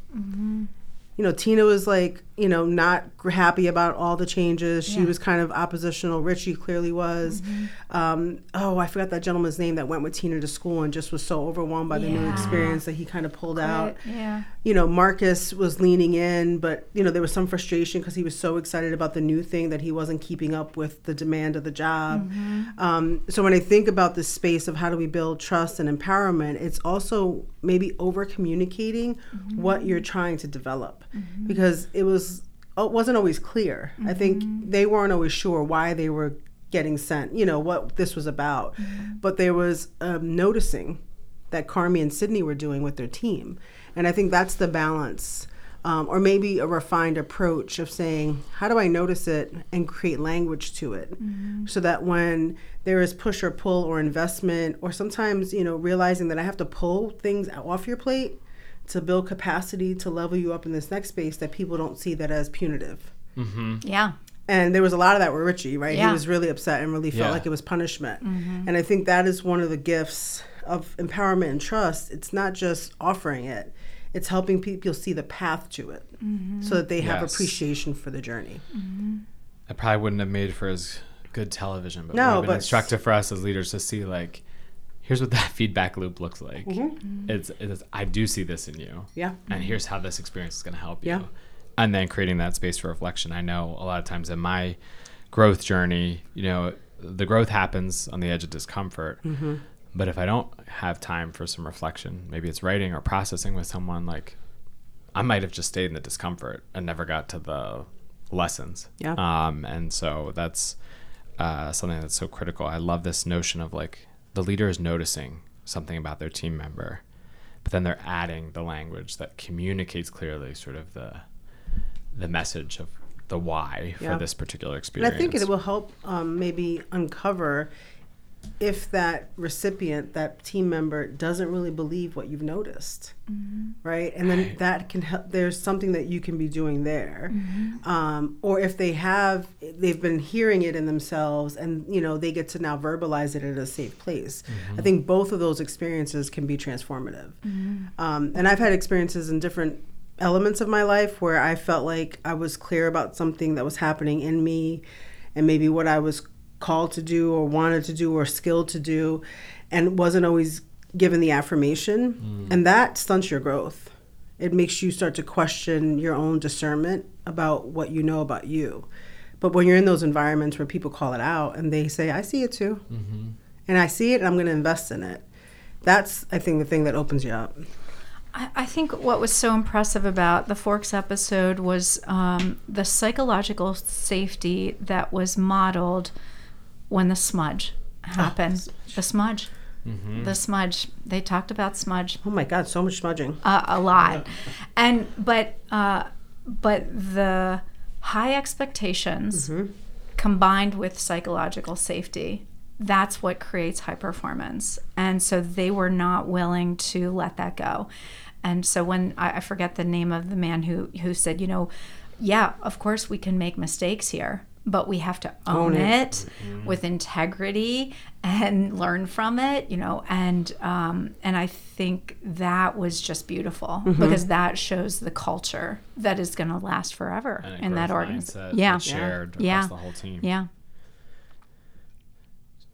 Speaker 3: You know, Tina was like, you know, not happy about all the changes. She
Speaker 2: Yeah.
Speaker 3: was kind of oppositional. Richie clearly was. Um, oh, I forgot that gentleman's name that went with Tina to school and just was so overwhelmed by the new experience that he kind of pulled out.
Speaker 2: Yeah.
Speaker 3: You know, Marcus was leaning in, but, you know, there was some frustration because he was so excited about the new thing that he wasn't keeping up with the demand of the job. Um, so when I think about this space of how do we build trust and empowerment, it's also maybe over communicating mm-hmm. what you're trying to develop mm-hmm. because it was oh, it wasn't always clear. I think mm-hmm. they weren't always sure why they were getting sent, you know, what this was about. But there was um, noticing that Carmy and Sydney were doing with their team. And I think that's the balance. Um, or maybe a refined approach of saying, how do I notice it and create language to it mm-hmm. so that when there is push or pull or investment, or sometimes, you know, realizing that I have to pull things off your plate to build capacity to level you up in this next space, that people don't see that as punitive. Mm-hmm.
Speaker 2: Yeah.
Speaker 3: And there was a lot of that with Richie, right?
Speaker 2: Yeah.
Speaker 3: He was really upset and really felt
Speaker 1: Yeah.
Speaker 3: like it was punishment. Mm-hmm. And I think that is one of the gifts of empowerment and trust. It's not just offering it, it's helping people see the path to it so that they have
Speaker 1: Yes.
Speaker 3: appreciation for the journey.
Speaker 1: I probably wouldn't have made for as good television, but
Speaker 3: No,
Speaker 1: would have been
Speaker 3: but-
Speaker 1: instructive for us as leaders to see like, here's what that feedback loop looks like.
Speaker 3: Mm-hmm.
Speaker 1: It's, it's I do see this in you,
Speaker 3: Yeah.
Speaker 1: and here's how this experience is going to help you.
Speaker 3: Yeah.
Speaker 1: And then creating that space for reflection. I know a lot of times in my growth journey, you know, the growth happens on the edge of discomfort.
Speaker 3: Mm-hmm.
Speaker 1: But if I don't have time for some reflection, maybe it's writing or processing with someone, like I might have just stayed in the discomfort and never got to the lessons.
Speaker 3: Yeah.
Speaker 1: Um, and so that's uh, something that's so critical. I love this notion of like the leader is noticing something about their team member, but then they're adding the language that communicates clearly, sort of the the message of the why
Speaker 3: Yeah.
Speaker 1: for this particular experience. And.
Speaker 3: I think it will help um, maybe uncover if that recipient, that team member, doesn't really believe what you've noticed, right? And then
Speaker 1: Right.
Speaker 3: that can help. There's something that you can be doing there, um, or if they have, they've been hearing it in themselves, and you know they get to now verbalize it at a safe place. I think both of those experiences can be transformative. Um, and I've had experiences in different elements of my life where I felt like I was clear about something that was happening in me and maybe what I was called to do or wanted to do or skilled to do and wasn't always given the affirmation. And that stunts your growth. It makes you start to question your own discernment about what you know about you. But when you're in those environments where people call it out and they say, I see it too, and I see it and I'm going to invest in it, that's, I think, the thing that opens you up.
Speaker 2: I, I think what was so impressive about the Forks episode was um, the psychological safety that was modeled when the smudge happened. the smudge. The smudge. They talked about smudge
Speaker 3: Oh my God, so much smudging.
Speaker 2: uh, a lot, and but uh, but the high expectations combined with psychological safety that's what creates high performance and so they were not willing to let that go and so when I, I forget the name of the man who who said you know yeah of course we can make mistakes here but we have to own,
Speaker 3: Own
Speaker 2: it,
Speaker 3: it.
Speaker 2: with integrity and learn from it you know and um, and i think that was just beautiful because that shows the culture that is going to last forever
Speaker 1: And
Speaker 2: in that organization yeah
Speaker 1: that's shared across
Speaker 2: Yeah.
Speaker 1: the whole team.
Speaker 2: yeah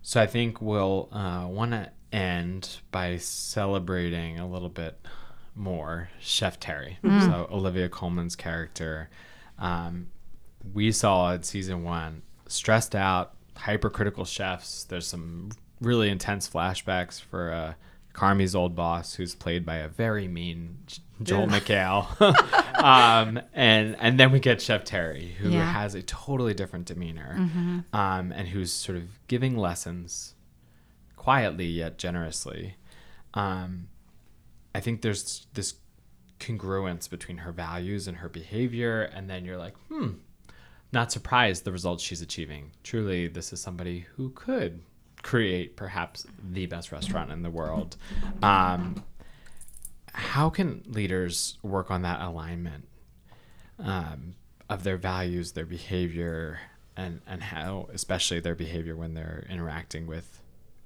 Speaker 1: So I think we'll uh, want to end by celebrating a little bit more Chef Terry. So Olivia Colman's character, um, we saw in season one, stressed out, hypercritical chefs. There's some really intense flashbacks for uh, Carmy's old boss, who's played by a very mean Joel McHale. um, and and then we get Chef Terry, who
Speaker 2: Yeah.
Speaker 1: has a totally different demeanor, um, and who's sort of giving lessons quietly yet generously. Um, I think there's this congruence between her values and her behavior, and then you're like, hmm, not surprised the results she's achieving. Truly, this is somebody who could create perhaps the best restaurant in the world. Um, how can leaders work on that alignment um, of their values, their behavior, and and how, especially their behavior when they're interacting with?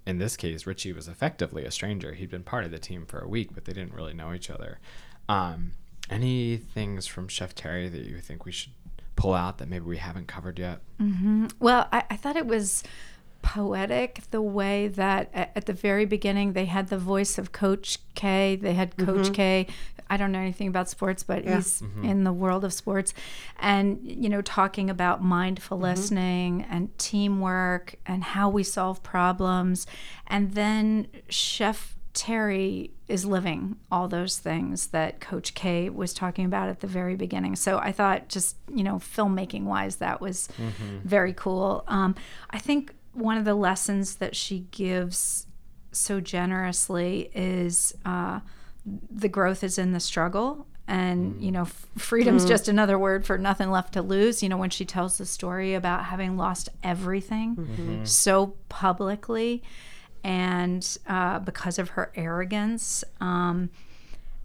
Speaker 1: In this case, Richie was effectively a stranger. He'd been part of the team for a week, but they didn't really know each other. Um, any things from Chef Terry that you think we should pull out that maybe we haven't covered yet? Mm-hmm.
Speaker 2: Well, I, I thought it was poetic the way that at, at the very beginning they had the voice of Coach K. They had mm-hmm. Coach K. I don't know anything about sports, but
Speaker 3: Yeah.
Speaker 2: he's mm-hmm. in the world of sports. And, you know, talking about mindful listening and teamwork and how we solve problems. And then Chef Terry is living all those things that Coach K was talking about at the very beginning. So I thought, just you know, filmmaking wise, that was very cool. Um, I think one of the lessons that she gives so generously is uh, the growth is in the struggle. And, you know, f- freedom's just another word for nothing left to lose. You know, when she tells the story about having lost everything so publicly and uh, because of her arrogance um,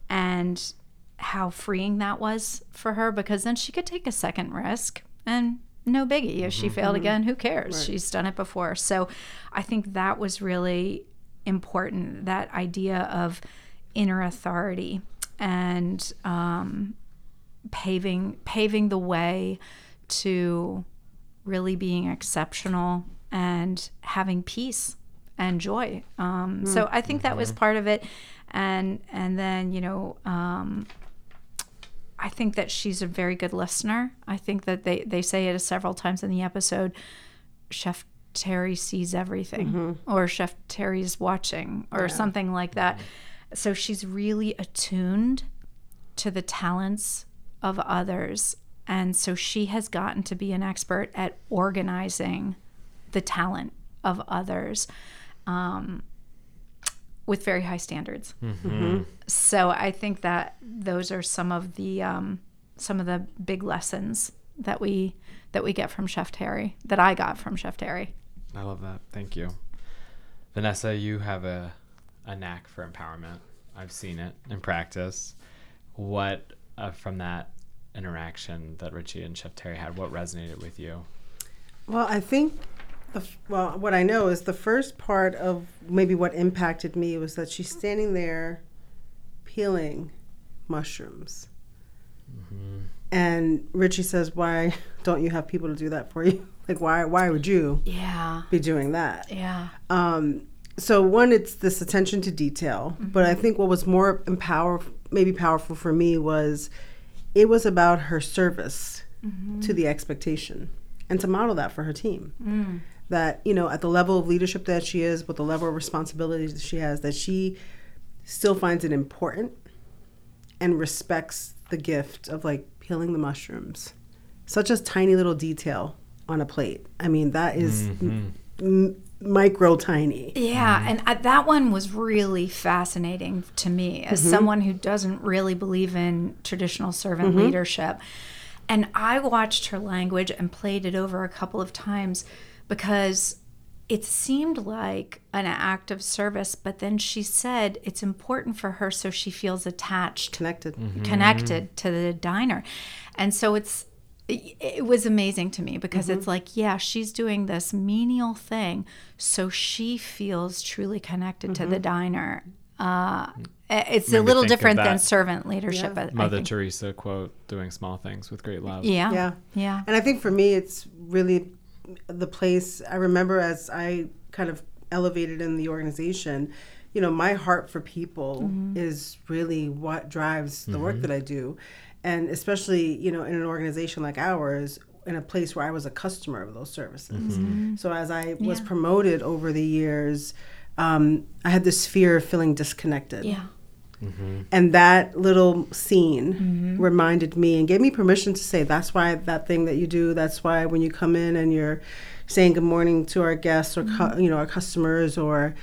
Speaker 2: and how freeing that was for her because then she could take a second risk and no biggie. If she failed again who cares? She's done it before. So i think that was really important that idea of inner authority and um, paving paving the way to really being exceptional and having peace and joy. Um, So I think that was part of it, and and then you know. Um, I think that she's a very good listener. I think that they, they say it several times in the episode. Chef Terry sees everything, or Chef Terry's watching, or something like that. So she's really attuned to the talents of others. And so she has gotten to be an expert at organizing the talent of others um, with very high standards. So I think that those are some of the um, some of the big lessons that we that we get from Chef Terry that I got from Chef Terry.
Speaker 1: I love that. Thank you. Vanessa, you have a, a knack for empowerment. I've seen it in practice. What uh, from that interaction that Richie and Chef Terry had, what resonated with you?
Speaker 3: Well, I think, the, f- well, what I know is the first part of maybe what impacted me was that she's standing there peeling mushrooms. Mm-hmm. And Richie says, Why don't you have people to do that for you? Like, why, why would you
Speaker 2: Yeah,
Speaker 3: be doing that?
Speaker 2: yeah,
Speaker 3: Um, so one, it's this attention to detail, but I mm-hmm. think what was more empower, maybe powerful for me was it was about her service mm-hmm. to the expectation and to model that for her team. Mm. That you know, at the level of leadership that she is, with the level of responsibilities that she has, that she still finds it important and respects the gift of like peeling the mushrooms. Such a tiny little detail on a plate. I mean, that is mm-hmm. m- micro tiny.
Speaker 2: Yeah, mm-hmm. and uh, that one was really fascinating to me as mm-hmm. someone who doesn't really believe in traditional servant leadership. And I watched her language and played it over a couple of times because it seemed like an act of service, but then she said it's important for her so she feels attached
Speaker 3: Connected.
Speaker 2: connected to the diner. And so it's it it was amazing to me because
Speaker 3: Mm-hmm.
Speaker 2: it's like, yeah, she's doing this menial thing so she feels truly connected to the
Speaker 3: Mm-hmm.
Speaker 2: diner. Uh, Uh,
Speaker 1: it's
Speaker 2: a little different than servant leadership.
Speaker 3: Yeah.
Speaker 2: I- I
Speaker 1: Mother
Speaker 2: think.
Speaker 1: Teresa quote, doing small things with great love.
Speaker 2: Yeah.
Speaker 3: Yeah.
Speaker 2: Yeah.
Speaker 3: And I think for me, it's really the place I remember as I kind of elevated in the organization. You know, my heart for people mm-hmm. is really what drives the work mm-hmm. that I do. And especially, you know, in an organization like ours, in a place where I was a customer of those services. Mm-hmm. So as I was
Speaker 2: Yeah.
Speaker 3: promoted over the years, um, I had this fear of feeling disconnected.
Speaker 2: Yeah. Mm-hmm.
Speaker 3: And that little scene mm-hmm. reminded me and gave me permission to say, that's why that thing that you do, that's why when you come in and you're saying good morning to our guests or, cu- you know, our customers or,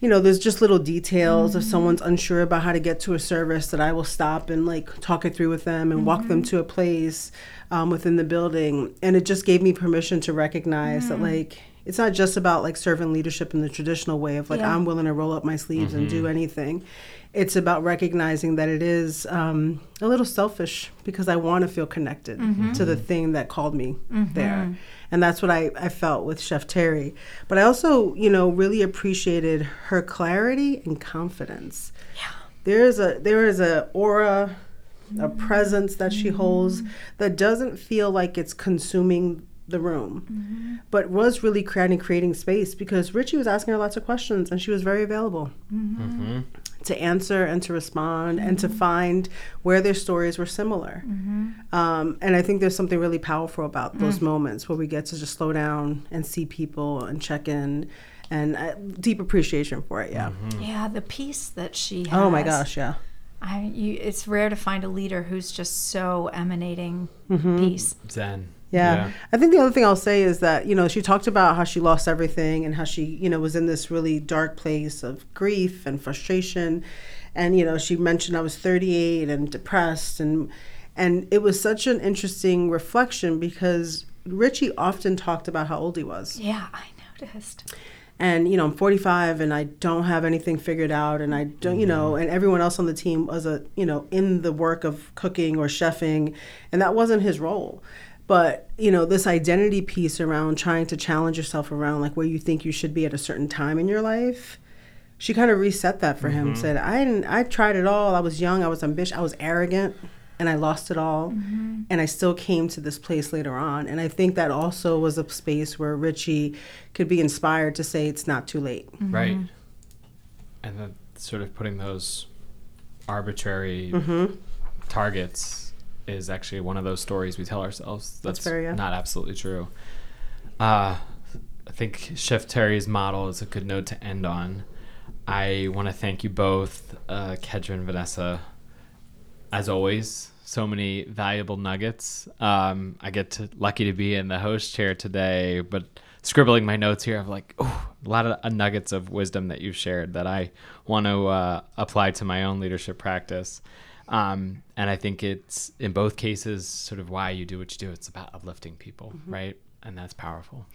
Speaker 3: you know, there's just little details if mm-hmm. someone's unsure about how to get to a service that I will stop and like talk it through with them and walk them to a place um, within the building. And it just gave me permission to recognize that mm. like it's not just about like servant leadership in the traditional way of like
Speaker 2: Yeah.
Speaker 3: I'm willing to roll up my sleeves and do anything. It's about recognizing that it is um, a little selfish because I want to feel connected mm-hmm. to the thing that called me mm-hmm. there. And that's what I, I felt with Chef Terry. But I also, you know, really appreciated her clarity and confidence.
Speaker 2: Yeah.
Speaker 3: There is a there is a aura, a mm-hmm. presence that she holds that doesn't feel like it's consuming the room, mm-hmm. but was really creating creating space because Richie was asking her lots of questions and she was very available mm-hmm. Mm-hmm. to answer and to respond and to find where their stories were similar. Um, and I think there's something really powerful about those mm. moments where we get to just slow down and see people and check in and uh, deep appreciation for it. Yeah.
Speaker 2: Yeah. The peace that she has.
Speaker 3: Oh my gosh. Yeah.
Speaker 2: I, you, it's rare to find a leader who's just so emanating
Speaker 3: Mm-hmm.
Speaker 2: peace.
Speaker 1: Zen.
Speaker 3: Yeah. I think the other thing I'll say is that, you know, she talked about how she lost everything and how she, you know, was in this really dark place of grief and frustration. And, you know, she mentioned I was 38 and depressed and and it was such an interesting reflection because Richie often talked about how old he was.
Speaker 2: Yeah, I noticed.
Speaker 3: And, you know, I'm 45 and I don't have anything figured out and I don't, you know, mm-hmm. and everyone else on the team was a, you know, in the work of cooking or chefing and that wasn't his role but you know this identity piece around trying to challenge yourself around like where you think you should be at a certain time in your life she kind of reset that for him mm-hmm. said i didn't i tried it all. I was young i was ambitious i was arrogant and i lost it all mm-hmm. and i still came to this place later on. And i think that also was a space where richie could be inspired to say it's not too late. Mm-hmm.
Speaker 1: Right. And then sort of putting those arbitrary
Speaker 3: Mm-hmm.
Speaker 1: targets is actually one of those stories we tell ourselves. That's,
Speaker 3: fair, yeah.
Speaker 1: not absolutely true. Uh, I think Chef Terry's model is a good note to end on. I want to thank you both, uh, Kedren and Vanessa, as always, so many valuable nuggets. Um, I get to lucky to be in the host chair today, but scribbling my notes here, I'm like, oh, a lot of uh, nuggets of wisdom that you've shared that I want to uh, apply to my own leadership practice. Um, and I think it's in both cases sort of why you do what you do. It's about uplifting people, mm-hmm. right? And that's powerful.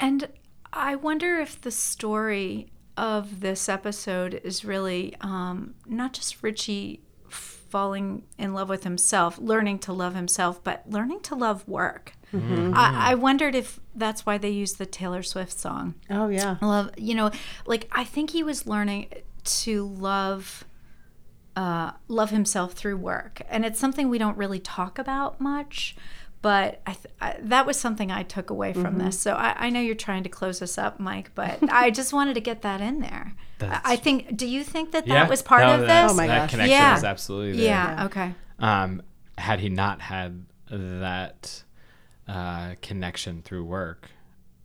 Speaker 2: And I wonder if the story of this episode is really um, not just Richie falling in love with himself, learning to love himself, but learning to love work. Mm-hmm. I, I, wondered if that's why they used the Taylor Swift song.
Speaker 3: Oh yeah,
Speaker 2: love. You know, like I think he was learning to love, uh, love himself through work, and it's something we don't really talk about much but I th- I, that was something I took away from mm-hmm. this. So I, I, know you're trying to close us up, Mike, but I just wanted to get that in there. That's, I think. Do you think that yeah, that was part of this?
Speaker 1: Oh my that gosh! connection yeah. is absolutely there.
Speaker 2: Yeah. yeah. Okay.
Speaker 1: Um, had he not had that uh, connection through work,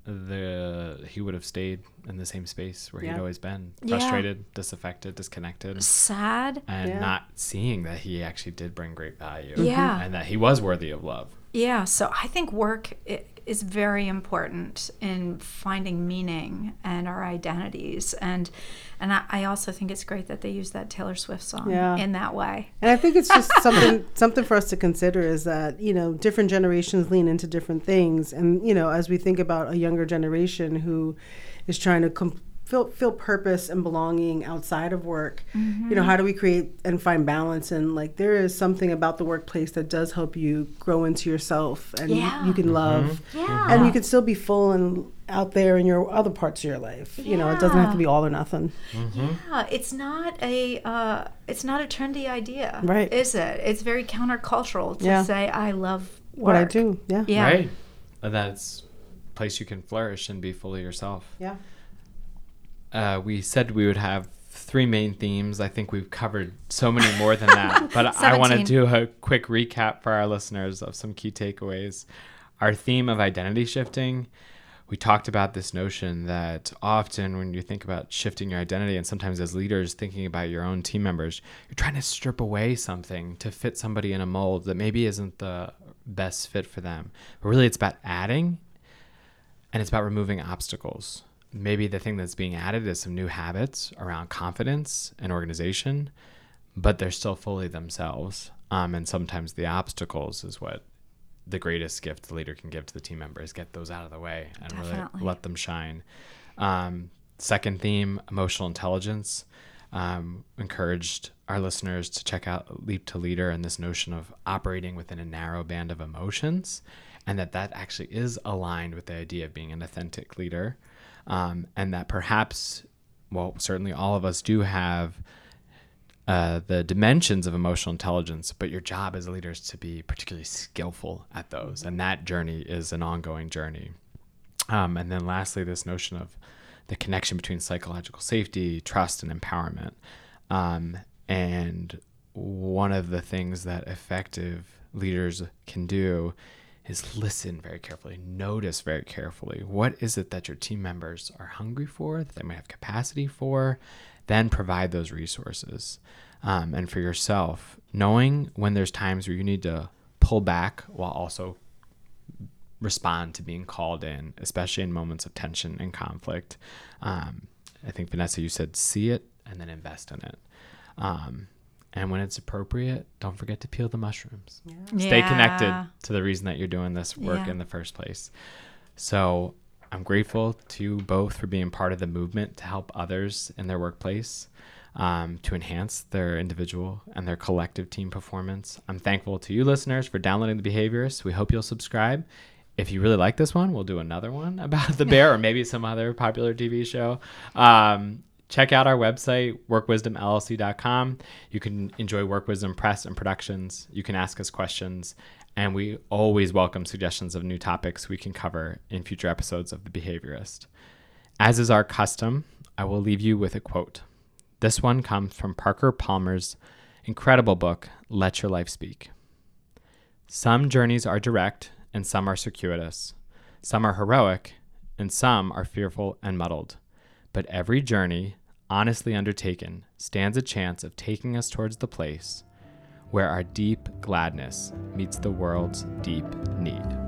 Speaker 1: the he would have stayed in the same space where yeah. he'd always been. Frustrated yeah. disaffected disconnected.
Speaker 2: Sad.
Speaker 1: And yeah. not seeing that he actually did bring great value.
Speaker 2: Yeah.
Speaker 1: And that he was worthy of love.
Speaker 2: Yeah, so I think work is very important in finding meaning and our identities, and and I, I also think it's great that they use that Taylor Swift song yeah. in that way.
Speaker 3: And I think it's just something something for us to consider is that you know different generations lean into different things, and you know as we think about a younger generation who is trying to com- feel feel purpose and belonging outside of work mm-hmm. you know how do we create and find balance and like there is something about the workplace that does help you grow into yourself and yeah. you, you, can love
Speaker 2: mm-hmm. yeah.
Speaker 3: and you can still be full and out there in your other parts of your life yeah. you know it doesn't have to be all or nothing
Speaker 2: mm-hmm. yeah it's not a uh, it's not a trendy idea
Speaker 3: right
Speaker 2: is it it's very countercultural to say i love work.
Speaker 3: what i do yeah
Speaker 1: yeah right that's place you can flourish and be fully yourself
Speaker 3: yeah
Speaker 1: uh, we said we would have three main themes. I think we've covered so many more than that. but I want to do a quick recap for our listeners of some key takeaways. Our theme of identity shifting, we talked about this notion that often when you think about shifting your identity, and sometimes as leaders thinking about your own team members, you're trying to strip away something to fit somebody in a mold that maybe isn't the best fit for them. But really, it's about adding and it's about removing obstacles maybe the thing that's being added is some new habits around confidence and organization, but they're still fully themselves. Um, and sometimes the obstacles is what the greatest gift the leader can give to the team members get those out of the way and Definitely. really let them shine. Um, second theme, emotional intelligence. Um, encouraged our listeners to check out Leap to Leader and this notion of operating within a narrow band of emotions, and that that actually is aligned with the idea of being an authentic leader um, and that perhaps, well, certainly all of us do have uh, the dimensions of emotional intelligence, but your job as a leader is to be particularly skillful at those, and that journey is an ongoing journey. Um, and then, lastly, this notion of the connection between psychological safety, trust, and empowerment. Um, and one of the things that effective leaders can do is listen very carefully, notice very carefully. What is it that your team members are hungry for, that they might have capacity for? Then provide those resources. Um, and for yourself, knowing when there's times where you need to pull back while also respond to being called in, especially in moments of tension and conflict. Um, I think Vanessa, you said see it and then invest in it. Um, and when it's appropriate, don't forget to peel the mushrooms. Yeah. Stay yeah. connected to the reason that you're doing this work yeah. in the first place. So I'm grateful to you both for being part of the movement to help others in their workplace. Um, to enhance their individual and their collective team performance. I'm thankful to you listeners for downloading The Behaviorist. We hope you'll subscribe. If you really like this one, we'll do another one about the bear or maybe some other popular TV show. Um, check out our website, workwisdomllc.com. You can enjoy Work Wisdom press and productions. You can ask us questions, and we always welcome suggestions of new topics we can cover in future episodes of The Behaviorist. As is our custom, I will leave you with a quote. This one comes from Parker Palmer's incredible book, Let Your Life Speak. Some journeys are direct and some are circuitous. Some are heroic and some are fearful and muddled but every journey, honestly undertaken, stands a chance of taking us towards the place where our deep gladness meets the world's deep need.